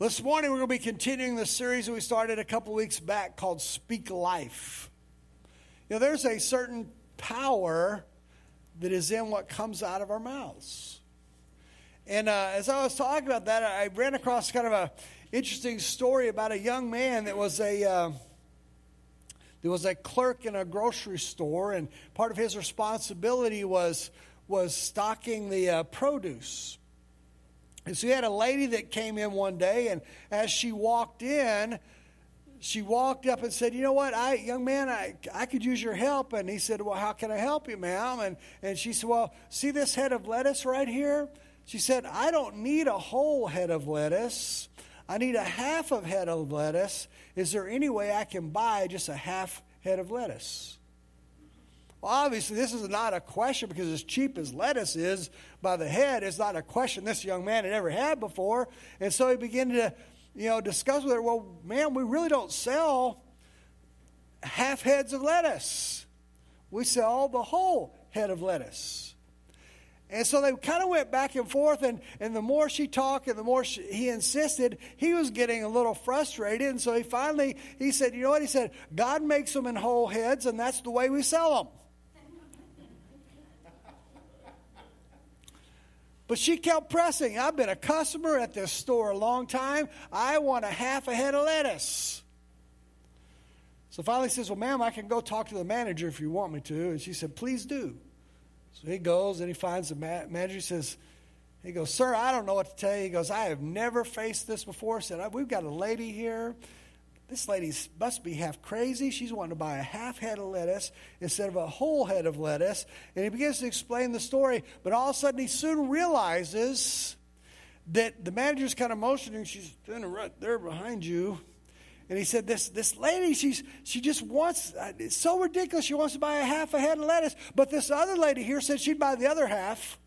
This morning, we're going to be continuing the series that we started a couple weeks back called Speak Life. You know, there's a certain power that is in what comes out of our mouths. And uh, as I was talking about that, I ran across kind of a interesting story about a young man that was a uh, there was a clerk in a grocery store, and part of his responsibility was was stocking the uh, produce. And so he had a lady that came in one day, and as she walked in, she walked up and said, You know what, I, young man, I, I could use your help. And he said, Well, how can I help you, ma'am? And, and she said, Well, see this head of lettuce right here? She said, I don't need a whole head of lettuce. I need a half of head of lettuce. Is there any way I can buy just a half head of lettuce? Well, obviously, this is not a question because as cheap as lettuce is by the head, it's not a question this young man had ever had before. And so he began to, you know, discuss with her, well, man, we really don't sell half heads of lettuce. We sell the whole head of lettuce. And so they kind of went back and forth, and, and the more she talked and the more she, he insisted, he was getting a little frustrated. And so he finally, he said, you know what? He said, God makes them in whole heads, and that's the way we sell them. But she kept pressing. I've been a customer at this store a long time. I want a half a head of lettuce. So finally says, Well, ma'am, I can go talk to the manager if you want me to. And she said, Please do. So he goes and he finds the manager. He says, he goes, Sir, I don't know what to tell you. He goes, I have never faced this before. Said, We've got a lady here this lady must be half crazy. She's wanting to buy a half head of lettuce instead of a whole head of lettuce. And he begins to explain the story, but all of a sudden he soon realizes that the manager's kind of motioning. She's standing right there behind you. And he said, "This this lady, she's she just wants. It's so ridiculous. She wants to buy a half a head of lettuce, but this other lady here said she'd buy the other half."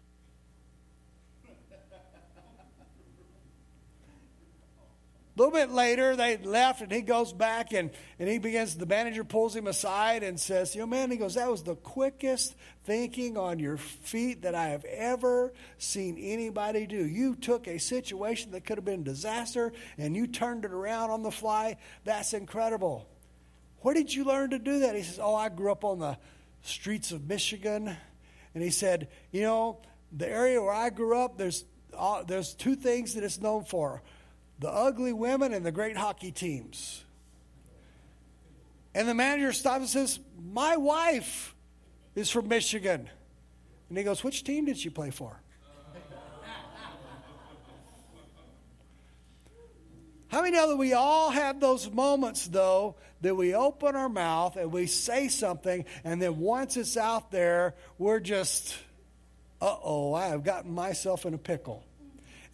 A little bit later, they left, and he goes back and, and he begins, the manager pulls him aside and says, You know, man, he goes, That was the quickest thinking on your feet that I have ever seen anybody do. You took a situation that could have been disaster and you turned it around on the fly. That's incredible. Where did you learn to do that? He says, Oh, I grew up on the streets of Michigan. And he said, You know, the area where I grew up, there's, uh, there's two things that it's known for the ugly women and the great hockey teams. And the manager stops and says, My wife is from Michigan. And he goes, Which team did she play for? How many know that we all have those moments, though, that we open our mouth and we say something, and then once it's out there, we're just, uh oh, I have gotten myself in a pickle.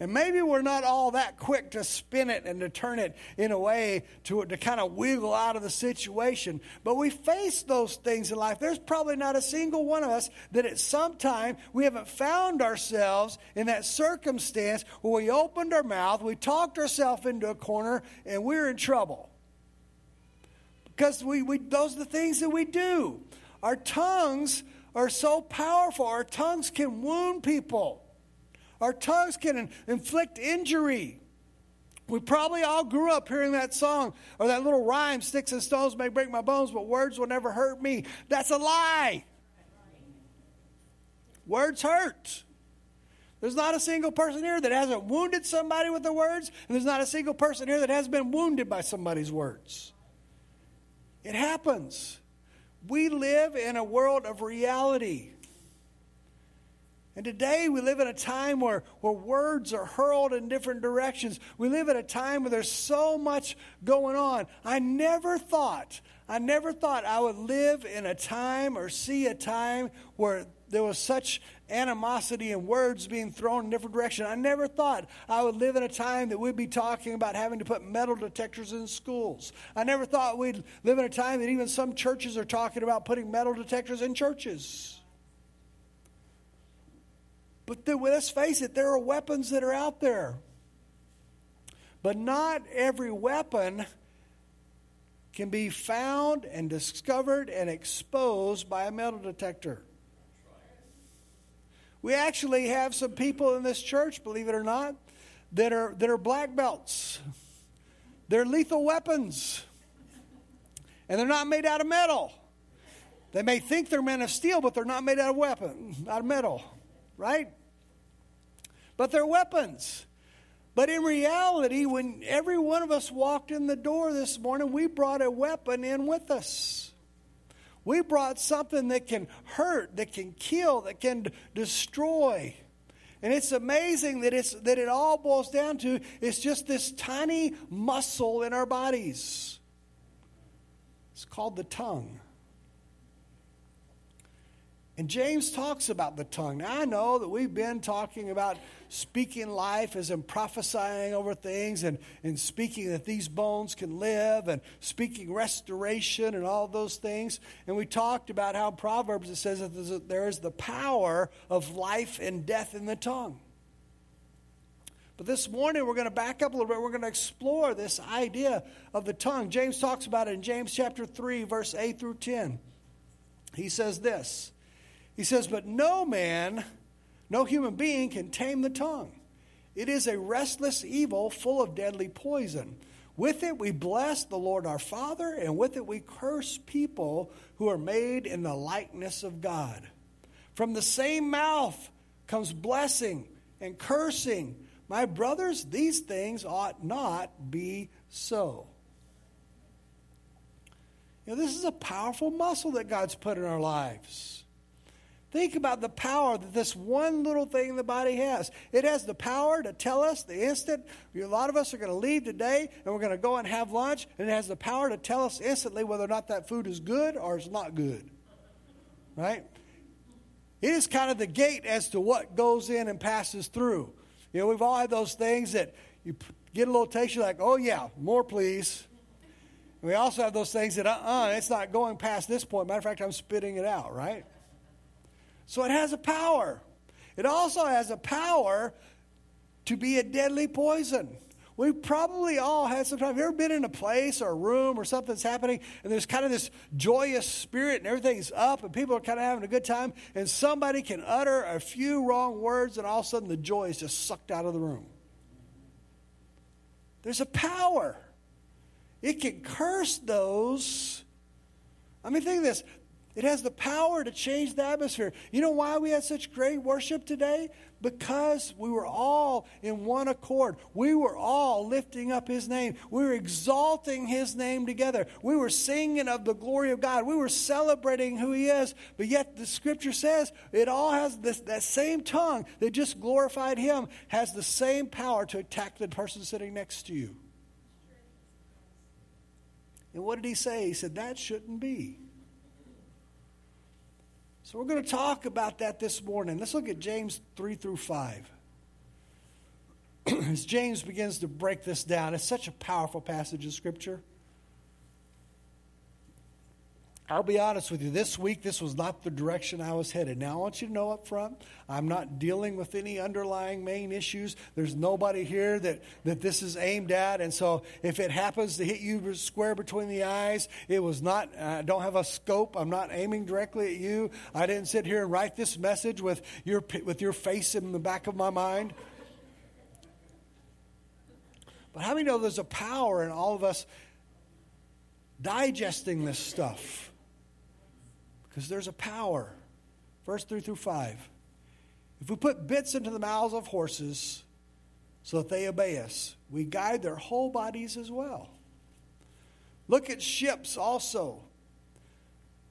And maybe we're not all that quick to spin it and to turn it in a way to, to kind of wiggle out of the situation. But we face those things in life. There's probably not a single one of us that at some time we haven't found ourselves in that circumstance where we opened our mouth, we talked ourselves into a corner, and we're in trouble. Because we, we, those are the things that we do. Our tongues are so powerful, our tongues can wound people. Our tongues can inflict injury. We probably all grew up hearing that song or that little rhyme sticks and stones may break my bones, but words will never hurt me. That's a lie. Words hurt. There's not a single person here that hasn't wounded somebody with their words, and there's not a single person here that has been wounded by somebody's words. It happens. We live in a world of reality. And today we live in a time where, where words are hurled in different directions. We live in a time where there's so much going on. I never thought, I never thought I would live in a time or see a time where there was such animosity and words being thrown in different directions. I never thought I would live in a time that we'd be talking about having to put metal detectors in schools. I never thought we'd live in a time that even some churches are talking about putting metal detectors in churches. But the, let's face it, there are weapons that are out there. But not every weapon can be found and discovered and exposed by a metal detector. We actually have some people in this church, believe it or not, that are, that are black belts. They're lethal weapons. And they're not made out of metal. They may think they're made of steel, but they're not made out of weapon, out of metal, right? But they're weapons. But in reality, when every one of us walked in the door this morning, we brought a weapon in with us. We brought something that can hurt, that can kill, that can destroy. And it's amazing that, it's, that it all boils down to it's just this tiny muscle in our bodies. It's called the tongue. And James talks about the tongue. Now, I know that we've been talking about speaking life as in prophesying over things and, and speaking that these bones can live and speaking restoration and all those things. And we talked about how Proverbs it says that there is the power of life and death in the tongue. But this morning we're going to back up a little bit. We're going to explore this idea of the tongue. James talks about it in James chapter 3, verse 8 through 10. He says this. He says, But no man, no human being can tame the tongue. It is a restless evil full of deadly poison. With it we bless the Lord our Father, and with it we curse people who are made in the likeness of God. From the same mouth comes blessing and cursing. My brothers, these things ought not be so. You know, this is a powerful muscle that God's put in our lives. Think about the power that this one little thing in the body has. It has the power to tell us the instant a lot of us are going to leave today and we're going to go and have lunch, and it has the power to tell us instantly whether or not that food is good or it's not good. Right? It is kind of the gate as to what goes in and passes through. You know, we've all had those things that you get a little taste, you're like, oh yeah, more please. And we also have those things that, uh uh-uh, uh, it's not going past this point. Matter of fact, I'm spitting it out, right? So it has a power. It also has a power to be a deadly poison. We probably all had some time. Have you ever been in a place or a room or something's happening and there's kind of this joyous spirit and everything's up and people are kind of having a good time and somebody can utter a few wrong words and all of a sudden the joy is just sucked out of the room? There's a power. It can curse those. I mean, think of this. It has the power to change the atmosphere. You know why we had such great worship today? Because we were all in one accord. We were all lifting up His name. We were exalting His name together. We were singing of the glory of God. We were celebrating who He is. But yet the Scripture says it all has this, that same tongue that just glorified Him has the same power to attack the person sitting next to you. And what did He say? He said, That shouldn't be. So we're going to talk about that this morning. Let's look at James 3 through 5. As James begins to break this down, it's such a powerful passage of Scripture. I'll be honest with you, this week, this was not the direction I was headed. Now, I want you to know up front, I'm not dealing with any underlying main issues. There's nobody here that, that this is aimed at. And so, if it happens to hit you square between the eyes, it was not, I don't have a scope. I'm not aiming directly at you. I didn't sit here and write this message with your, with your face in the back of my mind. But how many know there's a power in all of us digesting this stuff? Because there's a power. Verse 3 through 5. If we put bits into the mouths of horses so that they obey us, we guide their whole bodies as well. Look at ships also.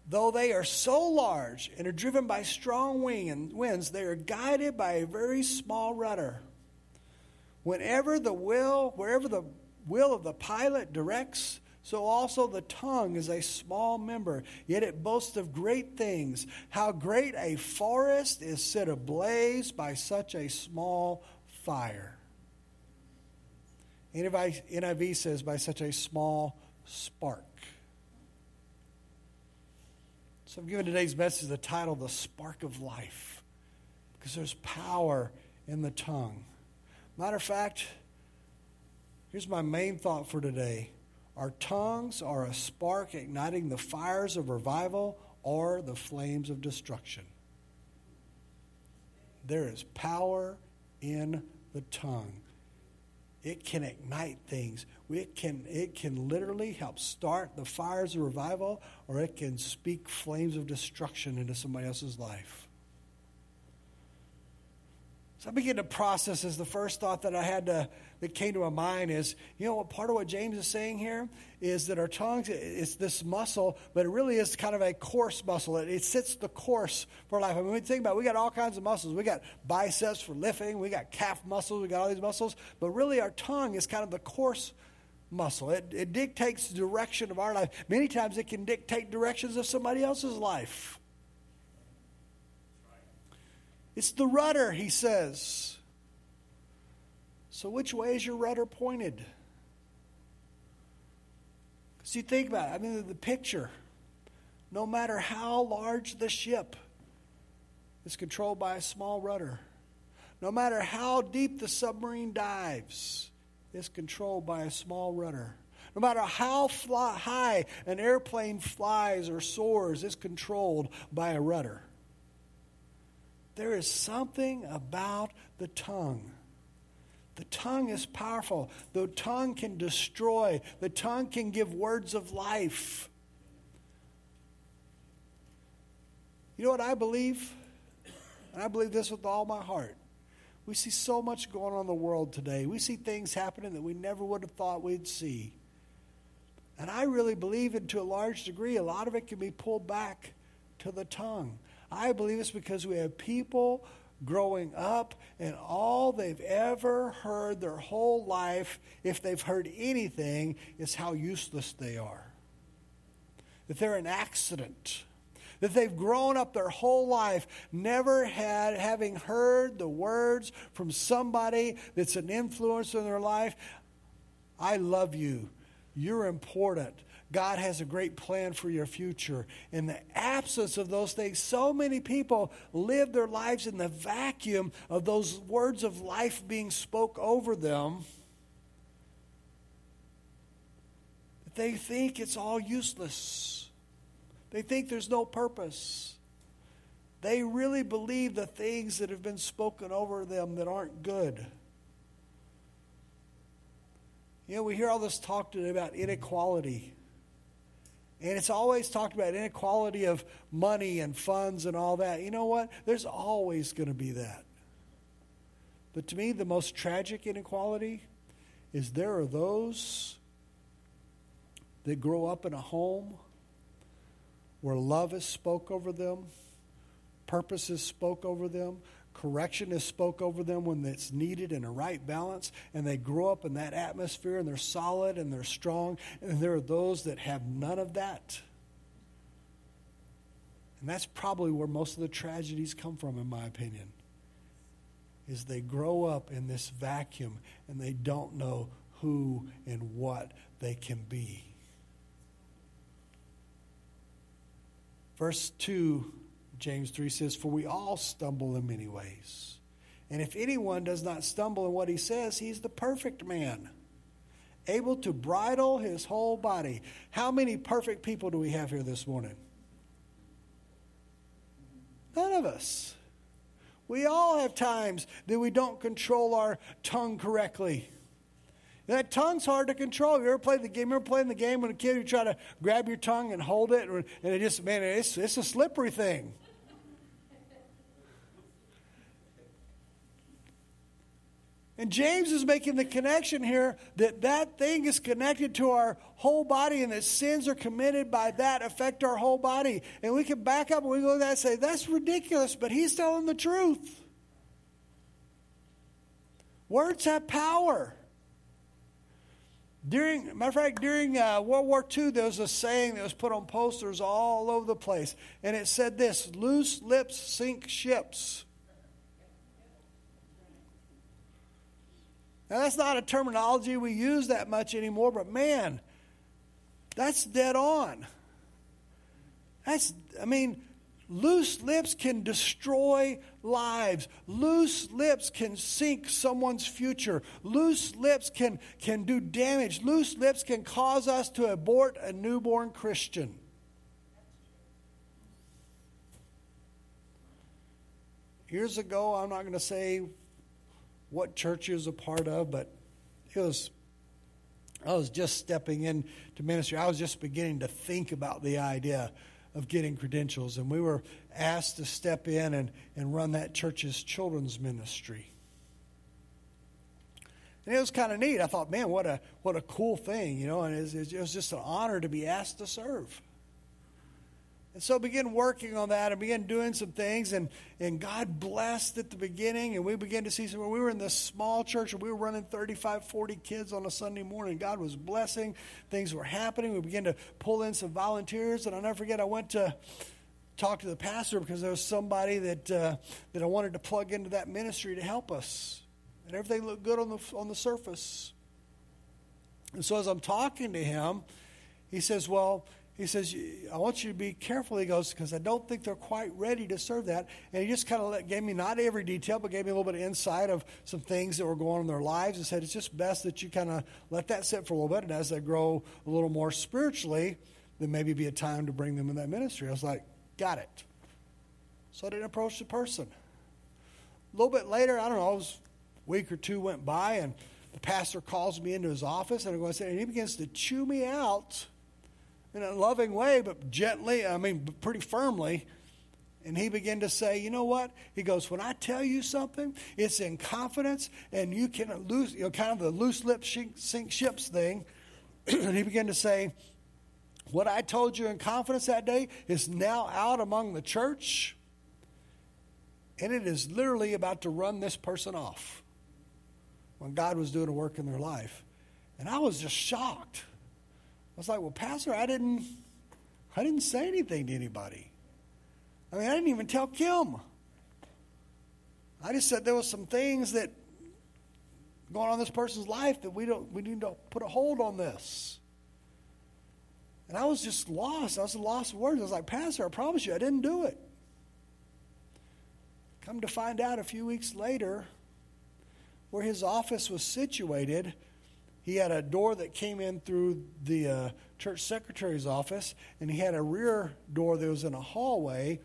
Though they are so large and are driven by strong winds, they are guided by a very small rudder. Whenever the will, wherever the will of the pilot directs, so also the tongue is a small member, yet it boasts of great things. How great a forest is set ablaze by such a small fire. NIV says by such a small spark. So I've given today's message the title, The Spark of Life, because there's power in the tongue. Matter of fact, here's my main thought for today our tongues are a spark igniting the fires of revival or the flames of destruction. There is power in the tongue. it can ignite things. It can, it can literally help start the fires of revival, or it can speak flames of destruction into somebody else's life. So I begin to process as the first thought that I had to, that came to my mind is, you know what, part of what James is saying here is that our tongues, it's this muscle, but it really is kind of a coarse muscle. It, it sits the course for life. I mean, we think about it, we got all kinds of muscles. We got biceps for lifting, we got calf muscles, we got all these muscles, but really our tongue is kind of the coarse muscle. It, it dictates the direction of our life. Many times it can dictate directions of somebody else's life. It's the rudder, he says. So, which way is your rudder pointed? Because you think about it, I mean, the picture, no matter how large the ship, is controlled by a small rudder. No matter how deep the submarine dives, it's controlled by a small rudder. No matter how fly, high an airplane flies or soars, it's controlled by a rudder. There is something about the tongue. The tongue is powerful. The tongue can destroy. The tongue can give words of life. You know what I believe? And I believe this with all my heart. We see so much going on in the world today. We see things happening that we never would have thought we'd see. And I really believe and to a large degree. A lot of it can be pulled back to the tongue. I believe it's because we have people growing up and all they've ever heard their whole life, if they've heard anything, is how useless they are. That they're an accident. That they've grown up their whole life never had, having heard the words from somebody that's an influence in their life. I love you. You're important. God has a great plan for your future. In the absence of those things, so many people live their lives in the vacuum of those words of life being spoke over them. They think it's all useless. They think there's no purpose. They really believe the things that have been spoken over them that aren't good. You know, we hear all this talk today about inequality. And it's always talked about inequality of money and funds and all that. You know what? There's always going to be that. But to me, the most tragic inequality is there are those that grow up in a home where love is spoke over them, purpose is spoke over them, correction is spoke over them when it's needed in a right balance, and they grow up in that atmosphere and they're solid and they're strong. And there are those that have none of that. And that's probably where most of the tragedies come from, in my opinion. Is they grow up in this vacuum and they don't know who and what they can be. Verse 2 James 3 says, For we all stumble in many ways. And if anyone does not stumble in what he says, he's the perfect man, able to bridle his whole body. How many perfect people do we have here this morning? None of us. We all have times that we don't control our tongue correctly. That tongue's hard to control. You ever played the game? You ever playing the game when a kid you try to grab your tongue and hold it, and it just man, it's it's a slippery thing. And James is making the connection here that that thing is connected to our whole body and that sins are committed by that affect our whole body. And we can back up and we go that and say, that's ridiculous, but he's telling the truth. Words have power. During, matter of fact, during uh, World War II, there was a saying that was put on posters all over the place. And it said this loose lips sink ships. Now, that's not a terminology we use that much anymore, but man, that's dead on. That's, I mean, loose lips can destroy lives. Loose lips can sink someone's future. Loose lips can, can do damage. Loose lips can cause us to abort a newborn Christian. Years ago, I'm not going to say what church he was a part of, but it was I was just stepping into ministry. I was just beginning to think about the idea of getting credentials, and we were asked to step in and, and run that church's children's ministry. And it was kind of neat. I thought, man, what a what a cool thing, you know. And it was, it was just an honor to be asked to serve. And so began working on that and began doing some things. And, and God blessed at the beginning. And we began to see some. We were in this small church and we were running 35, 40 kids on a Sunday morning. God was blessing. Things were happening. We began to pull in some volunteers. And I'll never forget, I went to talk to the pastor because there was somebody that, uh, that I wanted to plug into that ministry to help us. And everything looked good on the, on the surface. And so as I'm talking to him, he says, Well, he says, I want you to be careful. He goes, because I don't think they're quite ready to serve that. And he just kind of gave me not every detail, but gave me a little bit of insight of some things that were going on in their lives and said, it's just best that you kind of let that sit for a little bit. And as they grow a little more spiritually, then maybe be a time to bring them in that ministry. I was like, got it. So I didn't approach the person. A little bit later, I don't know, a week or two went by, and the pastor calls me into his office, and, I'm going to say, and he begins to chew me out in a loving way, but gently, I mean, pretty firmly. And he began to say, You know what? He goes, When I tell you something, it's in confidence, and you can lose, you know, kind of the loose lip sink ships thing. and he began to say, What I told you in confidence that day is now out among the church, and it is literally about to run this person off when God was doing a work in their life. And I was just shocked. I was like, well, Pastor, I didn't, I didn't say anything to anybody. I mean, I didn't even tell Kim. I just said there was some things that going on in this person's life that we don't we need to put a hold on this. And I was just lost. I was lost words. I was like, Pastor, I promise you, I didn't do it. Come to find out a few weeks later, where his office was situated, he had a door that came in through the uh, church secretary's office, and he had a rear door that was in a hallway.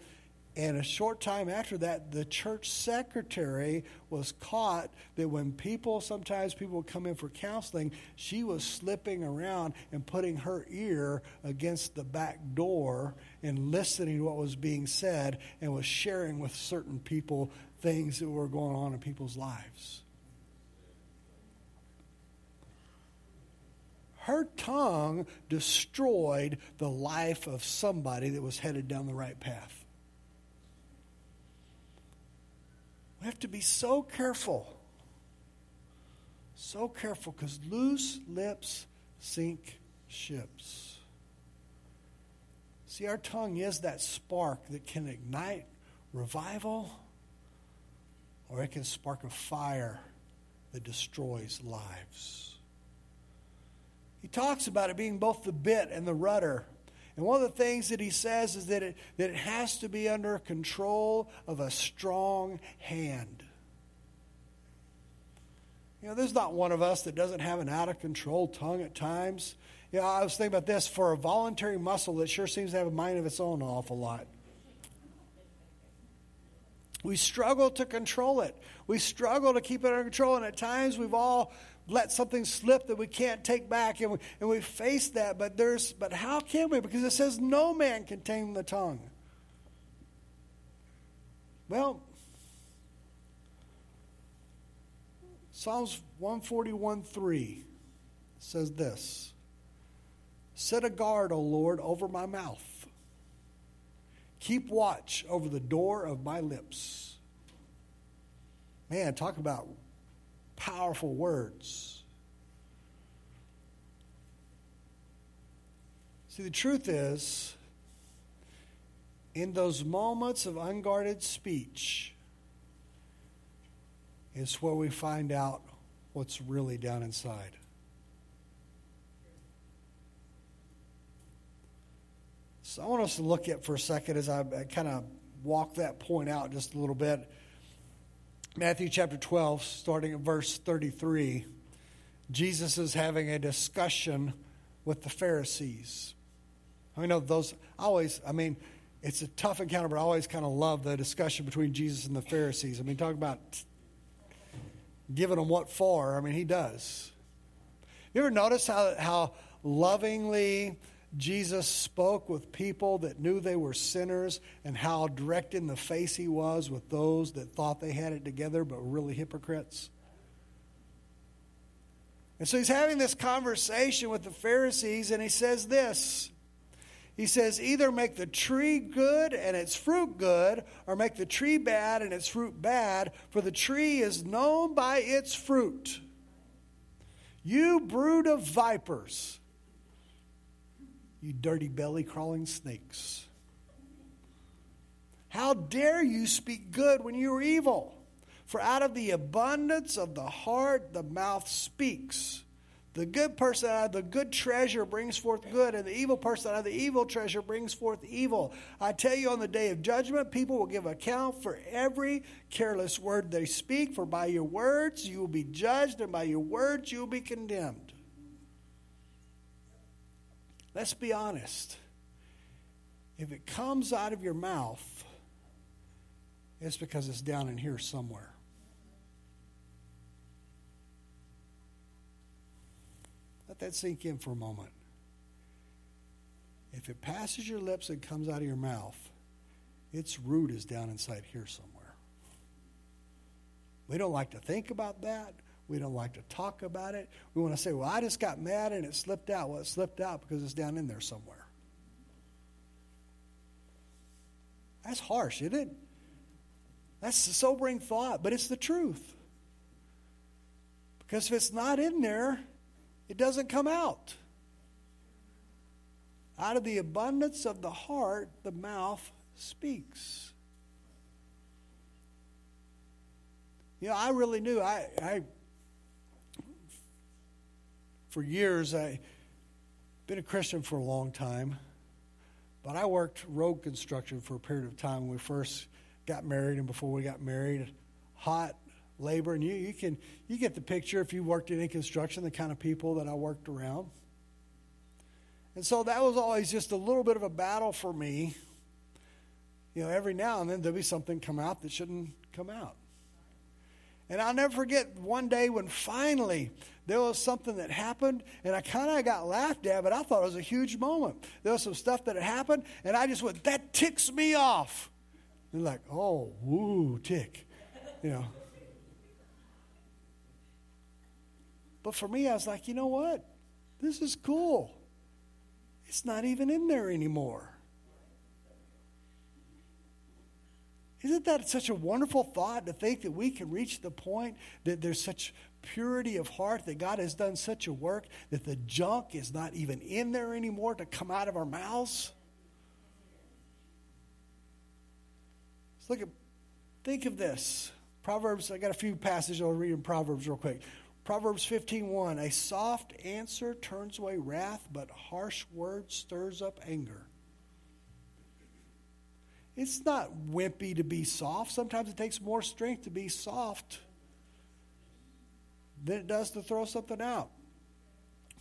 And a short time after that, the church secretary was caught that when people, sometimes people would come in for counseling, she was slipping around and putting her ear against the back door and listening to what was being said and was sharing with certain people things that were going on in people's lives. Her tongue destroyed the life of somebody that was headed down the right path. We have to be so careful. So careful because loose lips sink ships. See, our tongue is that spark that can ignite revival or it can spark a fire that destroys lives. He talks about it being both the bit and the rudder. And one of the things that he says is that it, that it has to be under control of a strong hand. You know, there's not one of us that doesn't have an out of control tongue at times. You know, I was thinking about this for a voluntary muscle that sure seems to have a mind of its own an awful lot. We struggle to control it. We struggle to keep it under control, and at times we've all let something slip that we can't take back and we, and we face that. But there's but how can we? Because it says no man can tame the tongue. Well psalms 141 3 says this set a guard o lord over my mouth. Keep watch over the door of my lips. Man talk about powerful words. See, the truth is, in those moments of unguarded speech, is where we find out what's really down inside. So I want us to look at for a second as I kind of walk that point out just a little bit. Matthew chapter 12, starting at verse 33, Jesus is having a discussion with the Pharisees. I know those, always, I mean, it's a tough encounter, but I always kind of love the discussion between Jesus and the Pharisees. I mean, talk about giving them what for. I mean, he does. You ever notice how, how lovingly Jesus spoke with people that knew they were sinners and how direct in the face he was with those that thought they had it together but were really hypocrites? And so he's having this conversation with the Pharisees and he says this. He says, either make the tree good and its fruit good, or make the tree bad and its fruit bad, for the tree is known by its fruit. You brood of vipers you dirty belly crawling snakes. How dare you speak good when you are evil? For out of the abundance of the heart, the mouth speaks. The good person out of the good treasure brings forth good, and the evil person out of the evil treasure brings forth evil. I tell you, on the day of judgment, people will give account for every careless word they speak, for by your words you will be judged, and by your words you will be condemned. Let's be honest. If it comes out of your mouth, it's because it's down in here somewhere. Let that sink in for a moment. If it passes your lips and comes out of your mouth, its root is down inside here somewhere. We don't like to think about that. We don't like to talk about it. We want to say, well, I just got mad and it slipped out. Well, it slipped out because it's down in there somewhere. That's harsh, isn't it? That's a sobering thought, but it's the truth. Because if it's not in there, it doesn't come out. Out of the abundance of the heart, the mouth speaks. You know, I really knew. I, I for years, I've been a Christian for a long time, but I worked road construction for a period of time when we first got married and before we got married. Hot labor, and you, you can you get the picture if you worked in any construction, the kind of people that I worked around. And so that was always just a little bit of a battle for me. You know, every now and then there'll be something come out that shouldn't come out. And I'll never forget one day when finally there was something that happened, and I kind of got laughed at, but I thought it was a huge moment. There was some stuff that had happened, and I just went, that ticks me off. And like, oh, woo, tick. You know. But for me, I was like, you know what? This is cool. It's not even in there anymore. Isn't that such a wonderful thought to think that we can reach the point that there's such purity of heart that God has done such a work that the junk is not even in there anymore to come out of our mouths? Let's look at, think of this. Proverbs, I got a few passages I'll read in Proverbs real quick. Proverbs 15:1 A soft answer turns away wrath, but harsh words stirs up anger. It's not wimpy to be soft. Sometimes it takes more strength to be soft than it does to throw something out.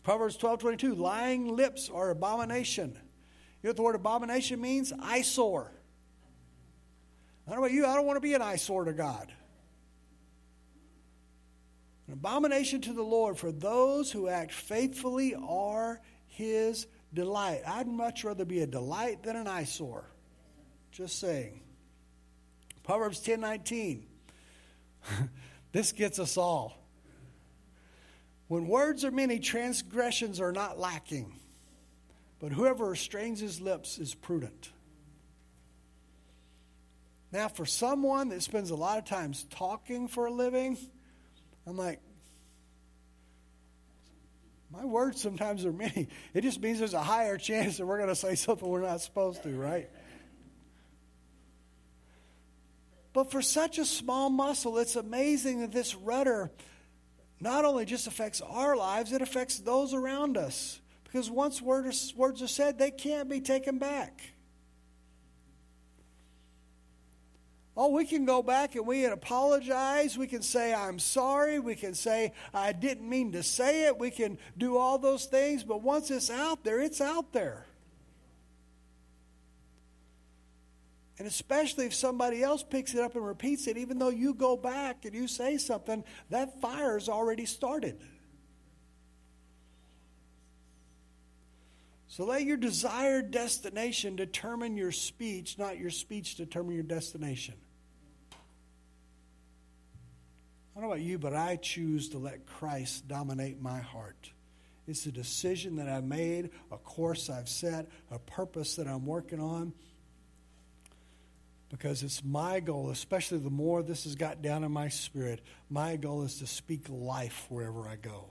Proverbs 12 22, lying lips are abomination. You know what the word abomination means? Eyesore. I don't know about you, I don't want to be an eyesore to God. An abomination to the Lord, for those who act faithfully are his delight. I'd much rather be a delight than an eyesore. Just saying. Proverbs 10 19. this gets us all. When words are many, transgressions are not lacking. But whoever restrains his lips is prudent. Now, for someone that spends a lot of times talking for a living, I'm like, my words sometimes are many. It just means there's a higher chance that we're going to say something we're not supposed to, right? But for such a small muscle, it's amazing that this rudder not only just affects our lives, it affects those around us. Because once words, are said, they can't be taken back. Oh, we can go back and we can apologize. We can say, I'm sorry. We can say, I didn't mean to say it. We can do all those things. But once it's out there, it's out there. And especially if somebody else picks it up and repeats it, even though you go back and you say something, that fire fire's already started. So let your desired destination determine your speech, not your speech determine your destination. I don't know about you, but I choose to let Christ dominate my heart. It's a decision that I've made, a course I've set, a purpose that I'm working on. Because it's my goal, especially the more this has got down in my spirit, my goal is to speak life wherever I go.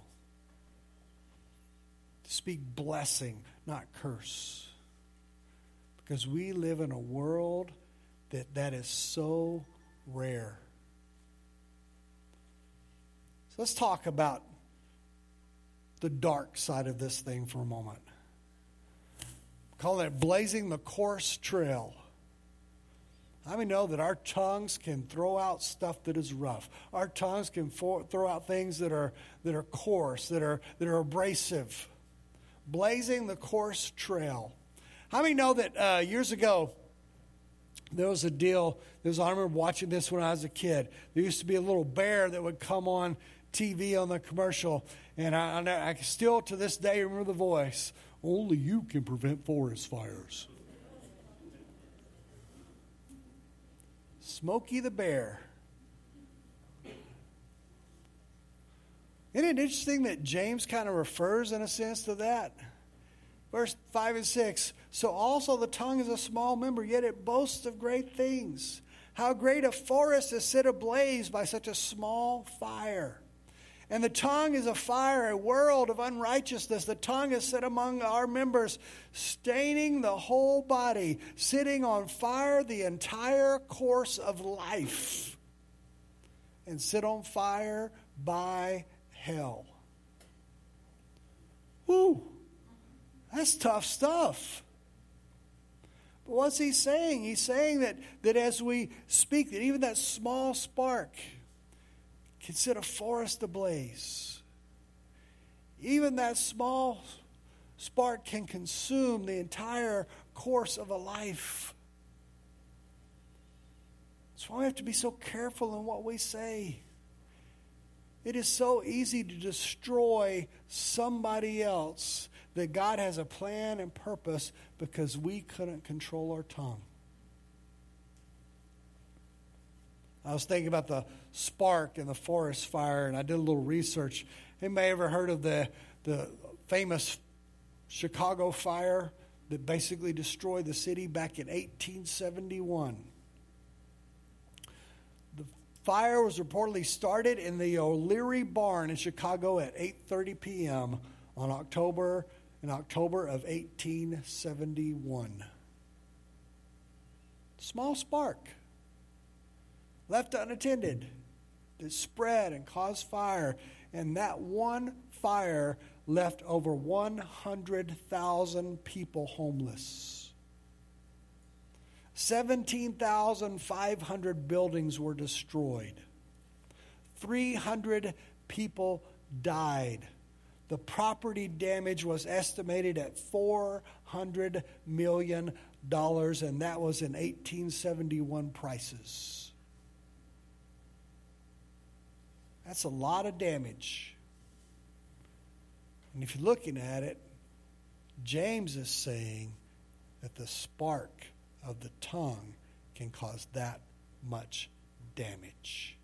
To speak blessing, not curse. Because we live in a world that that is so rare. So let's talk about the dark side of this thing for a moment. Call it blazing the course trail. How many know that our tongues can throw out stuff that is rough? Our tongues can for, throw out things that are, that are coarse, that are, that are abrasive. Blazing the course trail. How many know that uh, years ago, there was a deal. There was, I remember watching this when I was a kid. There used to be a little bear that would come on TV on the commercial, and I, I, still to this day remember the voice only you can prevent forest fires. Smokey the Bear. Isn't it interesting that James kind of refers, in a sense, to that? Verse 5 and 6 So also the tongue is a small member, yet it boasts of great things. How great a forest is set ablaze by such a small fire. And the tongue is a fire, a world of unrighteousness. The tongue is set among our members, staining the whole body, sitting on fire the entire course of life, and sit on fire by hell. Woo! That's tough stuff. But what's he saying? He's saying that, that as we speak, that even that small spark, can set a forest ablaze. Even that small spark can consume the entire course of a life. That's why we have to be so careful in what we say. It is so easy to destroy somebody else that God has a plan and purpose because we couldn't control our tongue. I was thinking about the spark in the forest fire, and I did a little research. Anybody ever heard of the, the famous Chicago fire that basically destroyed the city back in 1871? The fire was reportedly started in the O'Leary barn in Chicago at 8:30 p.m. on October in October of 1871. Small spark left unattended spread and caused fire. And that one fire left over 100,000 people homeless. 17,500 buildings were destroyed. 300 people died. The property damage was estimated at $400 million, and that was in 1871 prices. That's a lot of damage. And if you're looking at it, James is saying that the spark of the tongue can cause that much damage.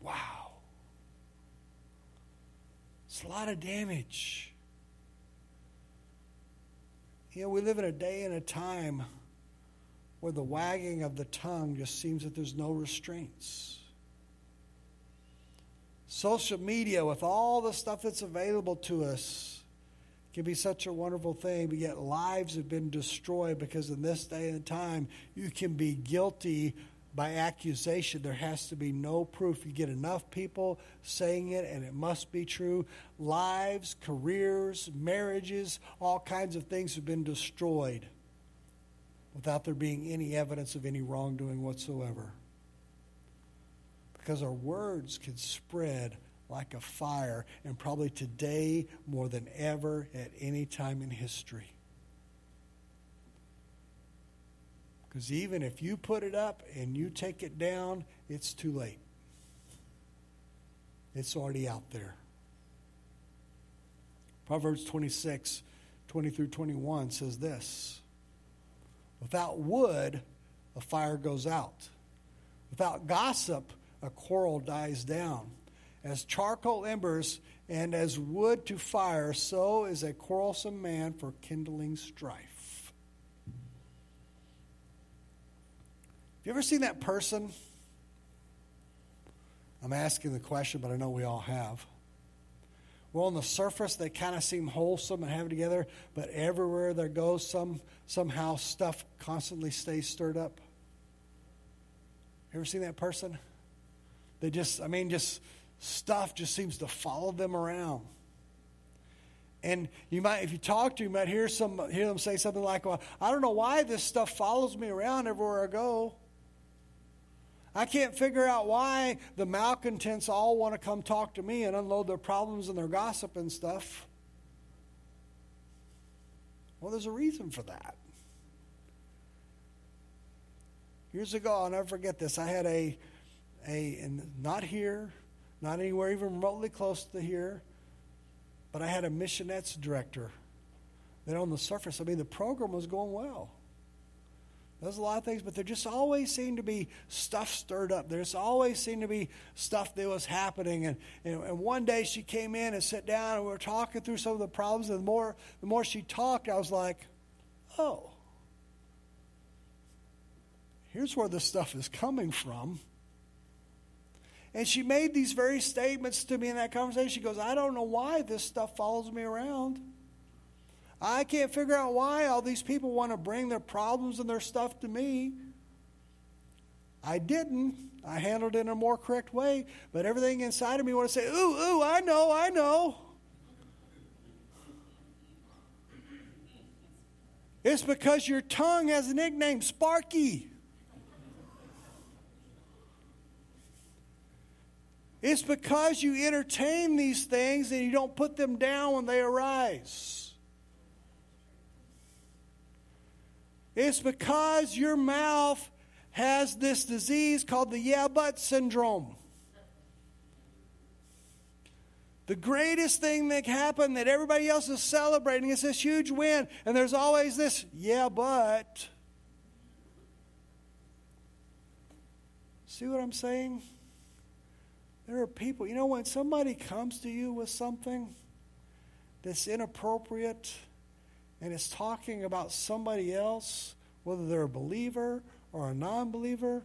Wow. It's a lot of damage. You know, we live in a day and a time where the wagging of the tongue just seems that there's no restraints. Social media, with all the stuff that's available to us, can be such a wonderful thing, but yet lives have been destroyed because in this day and time, you can be guilty by accusation. There has to be no proof. You get enough people saying it, and it must be true. Lives, careers, marriages, all kinds of things have been destroyed without there being any evidence of any wrongdoing whatsoever. Because our words can spread like a fire, and probably today more than ever at any time in history. Because even if you put it up and you take it down, it's too late. It's already out there. Proverbs 26, 20 through 21 says this Without wood, a fire goes out. Without gossip, a quarrel dies down. As charcoal embers and as wood to fire, so is a quarrelsome man for kindling strife. Have you ever seen that person? I'm asking the question, but I know we all have. Well, on the surface, they kind of seem wholesome and have it together, but everywhere they go, some somehow stuff constantly stays stirred up. You ever seen that person? They just, I mean, just stuff just seems to follow them around. And you might, if you talk to, you might hear some, hear them say something like, "Well, I don't know why this stuff follows me around everywhere I go." I can't figure out why the malcontents all want to come talk to me and unload their problems and their gossip and stuff. Well, there's a reason for that. Years ago, I'll never forget this. I had a, a and not here, not anywhere even remotely close to here, but I had a missionettes director that on the surface, I mean, the program was going well. There's a lot of things, but there just always seemed to be stuff stirred up. There's always seemed to be stuff that was happening. And, and, and, one day she came in and sat down, and we were talking through some of the problems. And the more, the more she talked, I was like, oh, here's where this stuff is coming from. And she made these very statements to me in that conversation. She goes, I don't know why this stuff follows me around. I can't figure out why all these people want to bring their problems and their stuff to me. I didn't. I handled it in a more correct way, but everything inside of me want to say, "Ooh, ooh, I know, I know." It's because your tongue has a nickname, Sparky. It's because you entertain these things and you don't put them down when they arise. It's because your mouth has this disease called the yeah but syndrome. The greatest thing that happened that everybody else is celebrating is this huge win, and there's always this yeah but. See what I'm saying? There are people, you know, when somebody comes to you with something that's inappropriate, and it's talking about somebody else, whether they're a believer or a non believer,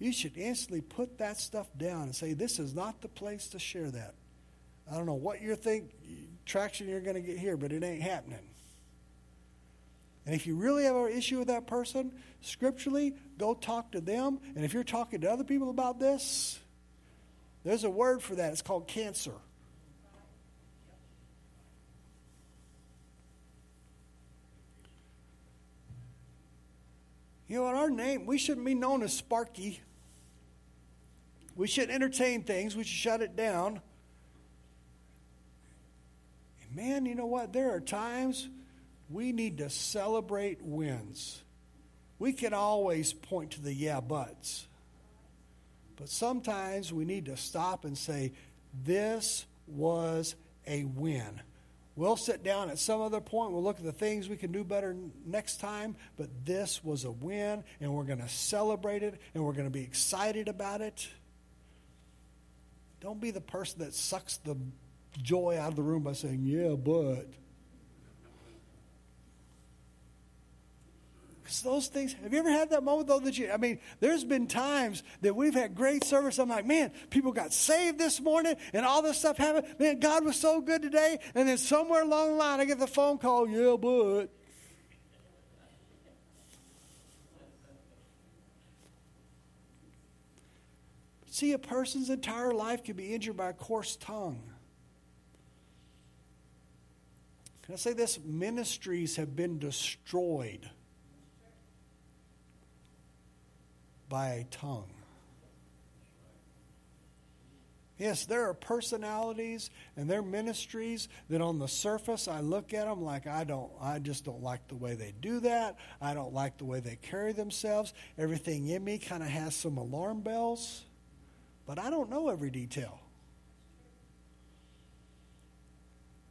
you should instantly put that stuff down and say, This is not the place to share that. I don't know what you think traction you're going to get here, but it ain't happening. And if you really have an issue with that person, scripturally, go talk to them. And if you're talking to other people about this, there's a word for that. It's called cancer. You know, in our name, we shouldn't be known as Sparky. We should entertain things. We should shut it down. And man, you know what? There are times we need to celebrate wins. We can always point to the yeah buts. But sometimes we need to stop and say, this was a win. We'll sit down at some other point. We'll look at the things we can do better next time. But this was a win, and we're going to celebrate it, and we're going to be excited about it. Don't be the person that sucks the joy out of the room by saying, Yeah, but. Because those things, have you ever had that moment though that you, I mean, there's been times that we've had great service. I'm like, man, people got saved this morning and all this stuff happened. Man, God was so good today. And then somewhere along the line, I get the phone call, yeah, but. See, a person's entire life can be injured by a coarse tongue. Can I say this? Ministries have been destroyed by a tongue. Yes, there are personalities and their ministries that on the surface I look at them like I don't I just don't like the way they do that. I don't like the way they carry themselves. Everything in me kind of has some alarm bells, but I don't know every detail.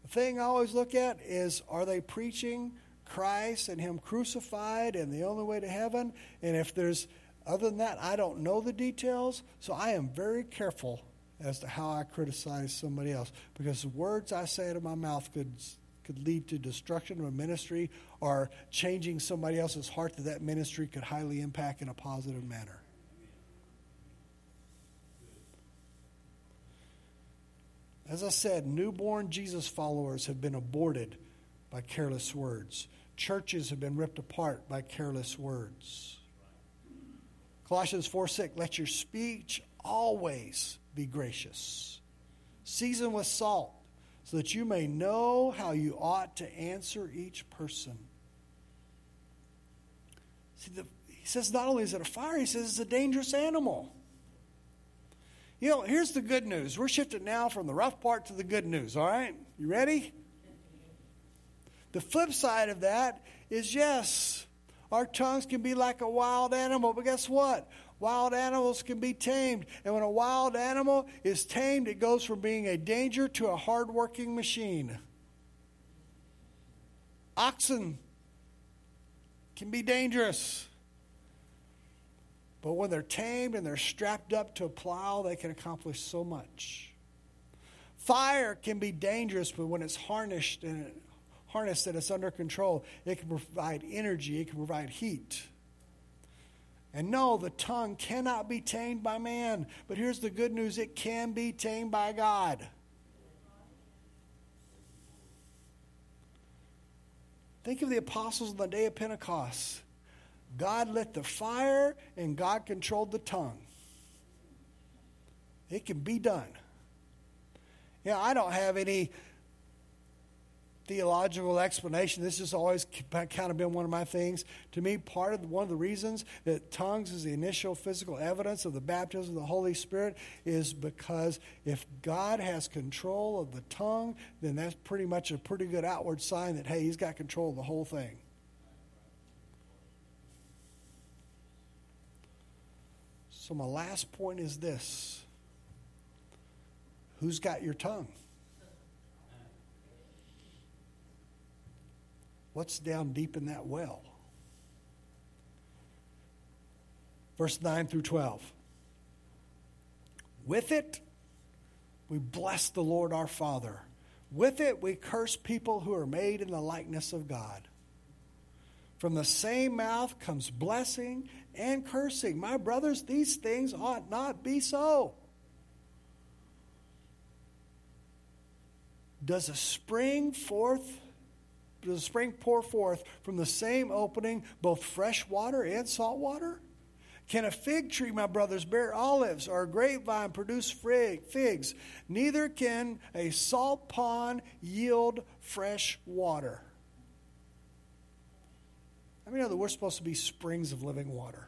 The thing I always look at is are they preaching Christ and Him crucified and the only way to heaven? And if there's, other than that, I don't know the details. So I am very careful as to how I criticize somebody else because the words I say out of my mouth could could lead to destruction of a ministry or changing somebody else's heart that that ministry could highly impact in a positive manner. As I said, newborn Jesus followers have been aborted by careless words. Churches have been ripped apart by careless words. Colossians 4 6, let your speech always be gracious, seasoned with salt so that you may know how you ought to answer each person. See, the, he says not only is it a fire, he says it's a dangerous animal. You know, here's the good news. We're shifting now from the rough part to the good news, all right? You ready? The flip side of that is yes, our tongues can be like a wild animal, but guess what? Wild animals can be tamed. And when a wild animal is tamed, it goes from being a danger to a hardworking machine. Oxen can be dangerous. But when they're tamed and they're strapped up to a plow, they can accomplish so much. Fire can be dangerous, but when it's harnessed and harnessed that is under control, it can provide energy, it can provide heat. And no, the tongue cannot be tamed by man. But here's the good news it can be tamed by God. Think of the apostles on the day of Pentecost. God lit the fire and God controlled the tongue. It can be done. Yeah, I don't have any theological explanation. This has always kind of been one of my things. To me, part of one of the reasons that tongues is the initial physical evidence of the baptism of the Holy Spirit is because if God has control of the tongue, then that's pretty much a pretty good outward sign that, hey, He's got control of the whole thing. So, my last point is this Who's got your tongue? What's down deep in that well? Verse 9 through 12. With it, we bless the Lord our Father. With it, we curse people who are made in the likeness of God. From the same mouth comes blessing and cursing. My brothers, these things ought not be so. Does a spring forth the spring pour forth from the same opening both fresh water and salt water? Can a fig tree, my brothers, bear olives, or a grapevine produce figs? Neither can a salt pond yield fresh water. I mean, know that we're supposed to be springs of living water.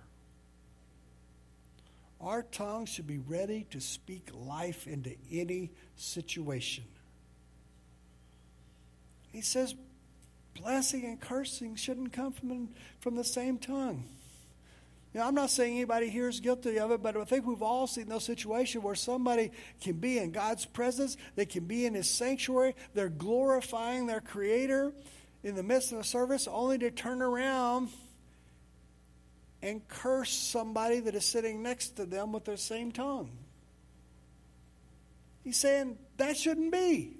Our tongue should be ready to speak life into any situation. He says, blessing and cursing shouldn't come from, from the same tongue. Now, I'm not saying anybody here is guilty of it, but I think we've all seen those situations where somebody can be in God's presence, they can be in His sanctuary, they're glorifying their Creator in the midst of a service, only to turn around and curse somebody that is sitting next to them with their same tongue. He's saying that shouldn't be.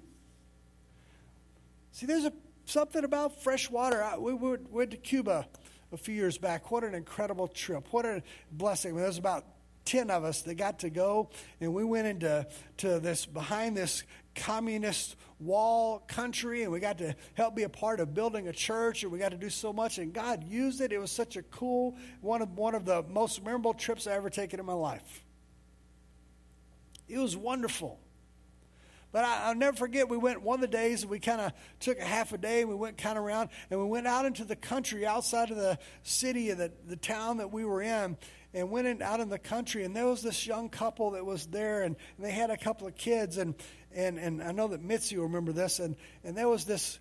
See, there's a something about fresh water. We went to Cuba a few years back. What an incredible trip. What a blessing. There was about 10 of us that got to go, and we went into to this behind this communist wall country, and we got to help be a part of building a church, and we got to do so much, and God used it. It was such a cool, one of, one of the most memorable trips I ever taken in my life. It was wonderful. But I, will never forget, we went one of the days, we kind of took a half a day, and we went kind of around, and we went out into the country outside of the city, of the, the town that we were in, and went in, out in the country, and there was this young couple that was there, and, and they had a couple of kids, and, and, and I know that Mitzi will remember this, and, and there was this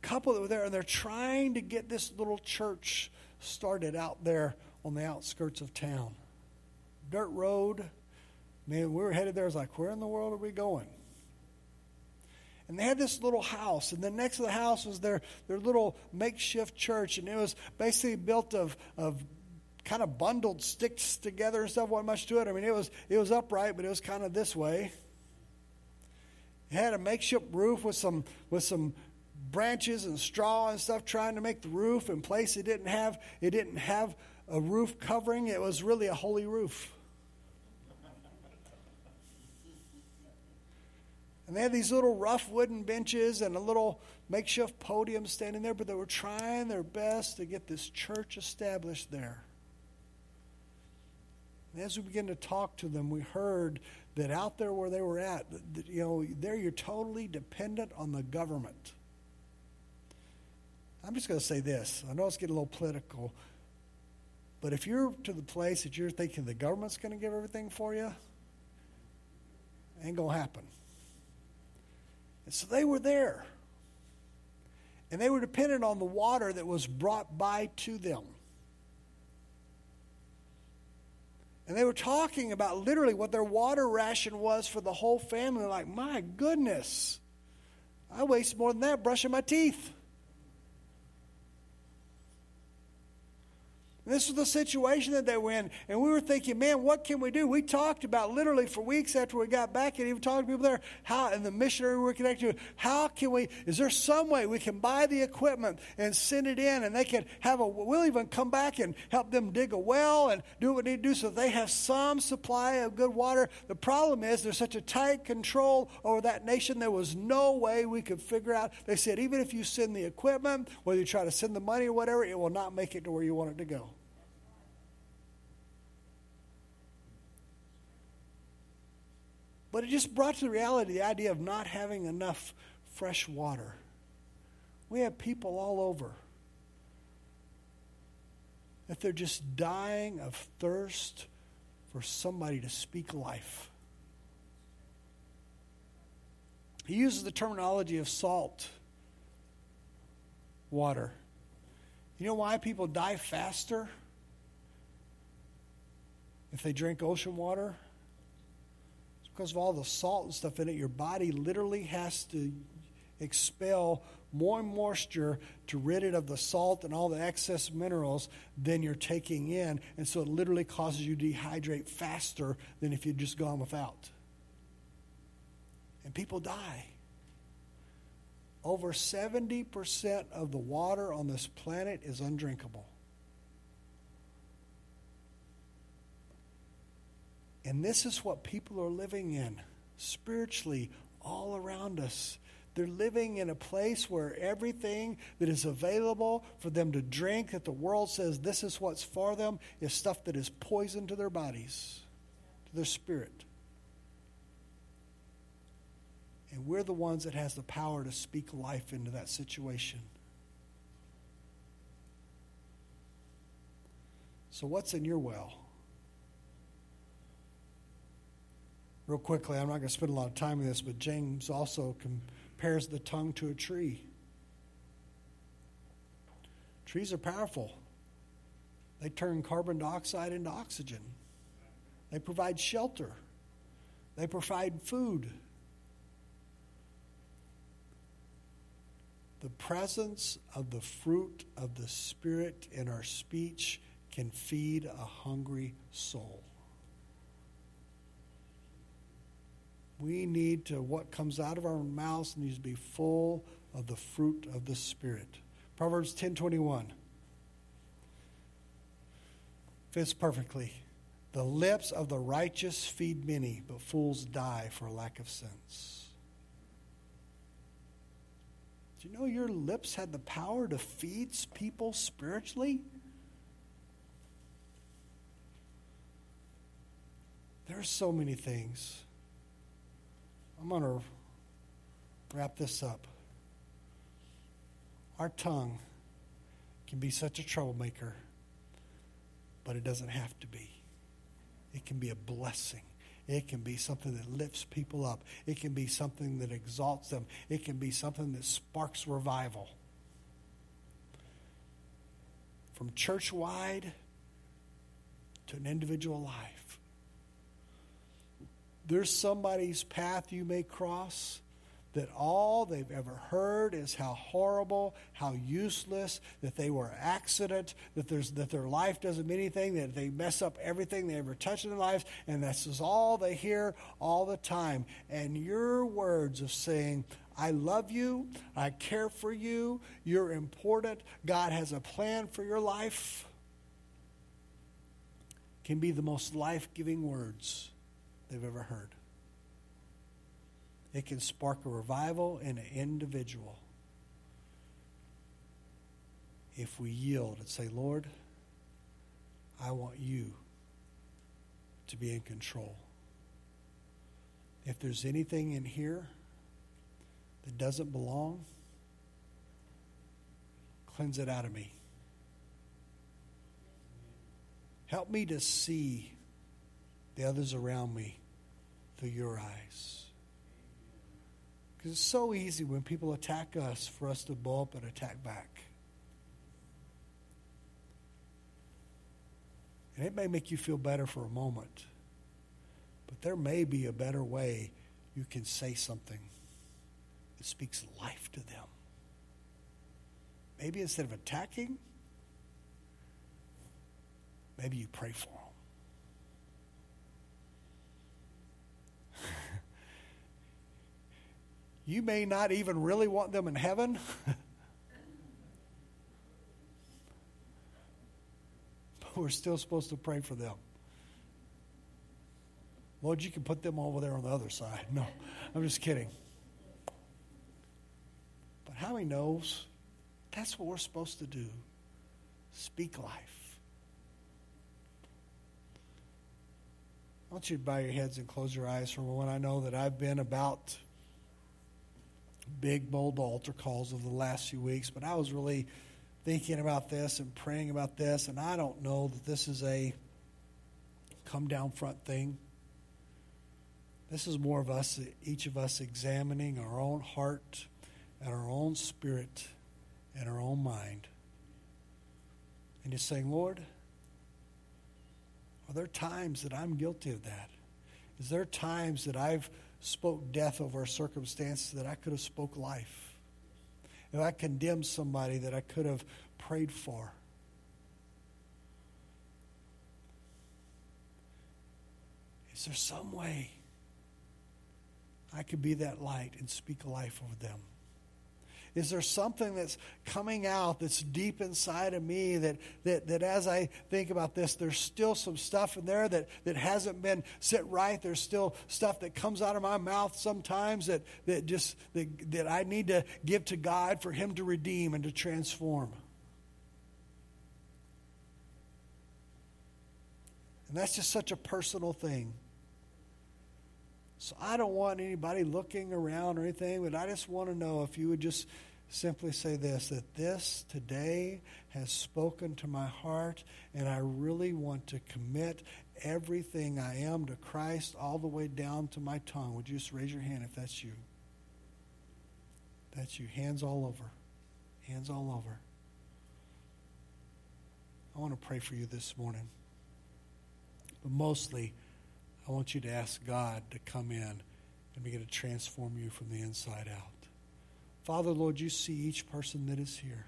couple that were there, and they're trying to get this little church started out there on the outskirts of town. Dirt road, Man, we were headed there. I was like, where in the world are we going? And they had this little house, and then next to the house was their, their little makeshift church, and it was basically built of, of kind of bundled sticks together and stuff. wasn't much to it. I mean, it was it was upright, but it was kind of this way. It had a makeshift roof with some with some branches and straw and stuff trying to make the roof in place. It didn't have it didn't have a roof covering. It was really a holy roof. And they had these little rough wooden benches and a little makeshift podium standing there, but they were trying their best to get this church established there. And as we began to talk to them, we heard that out there where they were at, you know, there you're totally dependent on the government. I'm just going to say this. I know it's getting a little political, but if you're to the place that you're thinking the government's going to give everything for you, ain't going to happen. And so they were there. And they were dependent on the water that was brought by to them. And they were talking about literally what their water ration was for the whole family. Like, my goodness, I waste more than that brushing my teeth. This was the situation that they were in. And we were thinking, man, what can we do? We talked about literally for weeks after we got back and even talked to people there, how, and the missionary we were connected to, how can we, is there some way we can buy the equipment and send it in and they can have a, we'll even come back and help them dig a well and do what they need to do so they have some supply of good water. The problem is there's such a tight control over that nation, there was no way we could figure out. They said, even if you send the equipment, whether you try to send the money or whatever, it will not make it to where you want it to go. But it just brought to the reality the idea of not having enough fresh water. We have people all over that they're just dying of thirst for somebody to speak life. He uses the terminology of salt water. You know why people die faster if they drink ocean water? Because of all the salt and stuff in it, your body literally has to expel more moisture to rid it of the salt and all the excess minerals than you're taking in. And so it literally causes you to dehydrate faster than if you'd just gone without. And people die. Over 70% of the water on this planet is undrinkable. And this is what people are living in spiritually all around us. They're living in a place where everything that is available for them to drink, that the world says this is what's for them, is stuff that is poison to their bodies, to their spirit. And we're the ones that has the power to speak life into that situation. So what's in your well? Real quickly, I'm not going to spend a lot of time on this, but James also compares the tongue to a tree. Trees are powerful. They turn carbon dioxide into oxygen. They provide shelter. They provide food. The presence of the fruit of the Spirit in our speech can feed a hungry soul. We need to, what comes out of our mouths needs to be full of the fruit of the Spirit. Proverbs 10.21 fits perfectly. The lips of the righteous feed many, but fools die for lack of sense. Do you know your lips had the power to feed people spiritually? There are so many things. I'm going to wrap this up. Our tongue can be such a troublemaker, but it doesn't have to be. It can be a blessing. It can be something that lifts people up. It can be something that exalts them. It can be something that sparks revival. From church wide to an individual life there's somebody's path you may cross that all they've ever heard is how horrible, how useless, that they were an accident, that, there's, that their life doesn't mean anything, that they mess up everything they ever touch in their lives, and this is all they hear all the time. And your words of saying, I love you, I care for you, you're important, God has a plan for your life, can be the most life giving words they've ever heard. It can spark a revival in an individual if we yield and say, Lord, I want you to be in control. If there's anything in here that doesn't belong, cleanse it out of me. Help me to see the others around me through your eyes. Because it's so easy when people attack us for us to blow up and attack back. And it may make you feel better for a moment, but there may be a better way you can say something that speaks life to them. Maybe instead of attacking, maybe you pray for them. You may not even really want them in heaven. but we're still supposed to pray for them. Lord, you can put them over there on the other side. No, I'm just kidding. But how he knows that's what we're supposed to do speak life. I want you to bow your heads and close your eyes for a moment. I know that I've been about big, bold altar calls of the last few weeks, but I was really thinking about this and praying about this, and I don't know that this is a come down front thing. This is more of us, each of us examining our own heart and our own spirit and our own mind. And just saying, Lord, are there times that I'm guilty of that? Is there times that I've spoke death over a circumstance that I could have spoke life. If I condemned somebody that I could have prayed for. Is there some way I could be that light and speak life over them? Is there something that's coming out that's deep inside of me that, that, that as I think about this, there's still some stuff in there that, that hasn't been set right? There's still stuff that comes out of my mouth sometimes that, that just that, that I need to give to God for Him to redeem and to transform. And that's just such a personal thing. So I don't want anybody looking around or anything, but I just want to know if you would just simply say this that this today has spoken to my heart, and I really want to commit everything I am to Christ all the way down to my tongue. Would you just raise your hand if that's you? That's you. Hands all over. Hands all over. I want to pray for you this morning. But mostly, I want you to ask God to come in and begin to transform you from the inside out. Father, Lord, you see each person that is here.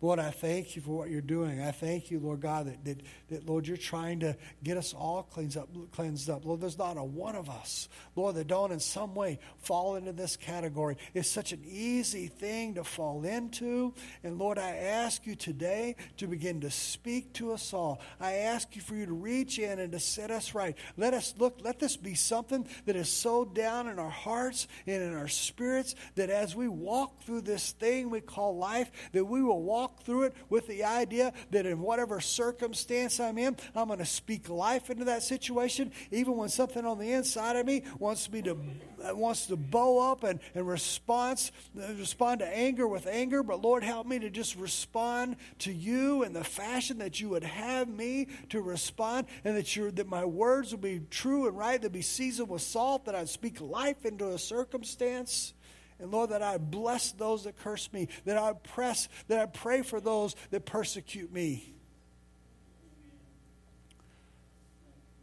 Lord, I thank you for what you're doing. I thank you, Lord God, that, that, that, Lord, you're trying to get us all cleansed up, cleansed up. Lord, there's not a one of us, Lord, that don't in some way fall into this category. It's such an easy thing to fall into. And Lord, I ask you today to begin to speak to us all. I ask you for you to reach in and to set us right. Let us look, let this be something that is so down in our hearts and in our spirits that as we walk through this thing we call life, that we will walk walk through it with the idea that in whatever circumstance I'm in, I'm going to speak life into that situation, even when something on the inside of me wants me to uh, wants to bow up and, and response, uh, respond to anger with anger. But Lord, help me to just respond to you in the fashion that you would have me to respond, and that you that my words would be true and right, that be seasoned with salt, that I'd speak life into a circumstance. And Lord, that I bless those that curse me, that I press, that I pray for those that persecute me.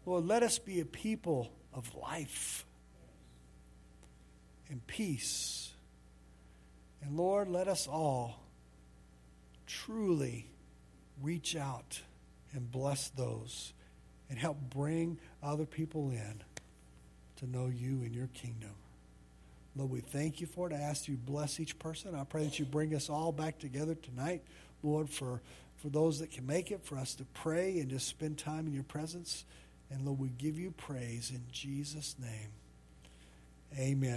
Lord, let us be a people of life. and peace. And Lord, let us all truly reach out and bless those and help bring other people in to know you and your kingdom. Lord, we thank you for it. I ask you bless each person. I pray that you bring us all back together tonight, Lord, for, for those that can make it, for us to pray and just spend time in your presence. And Lord, we give you praise in Jesus' name. Amen.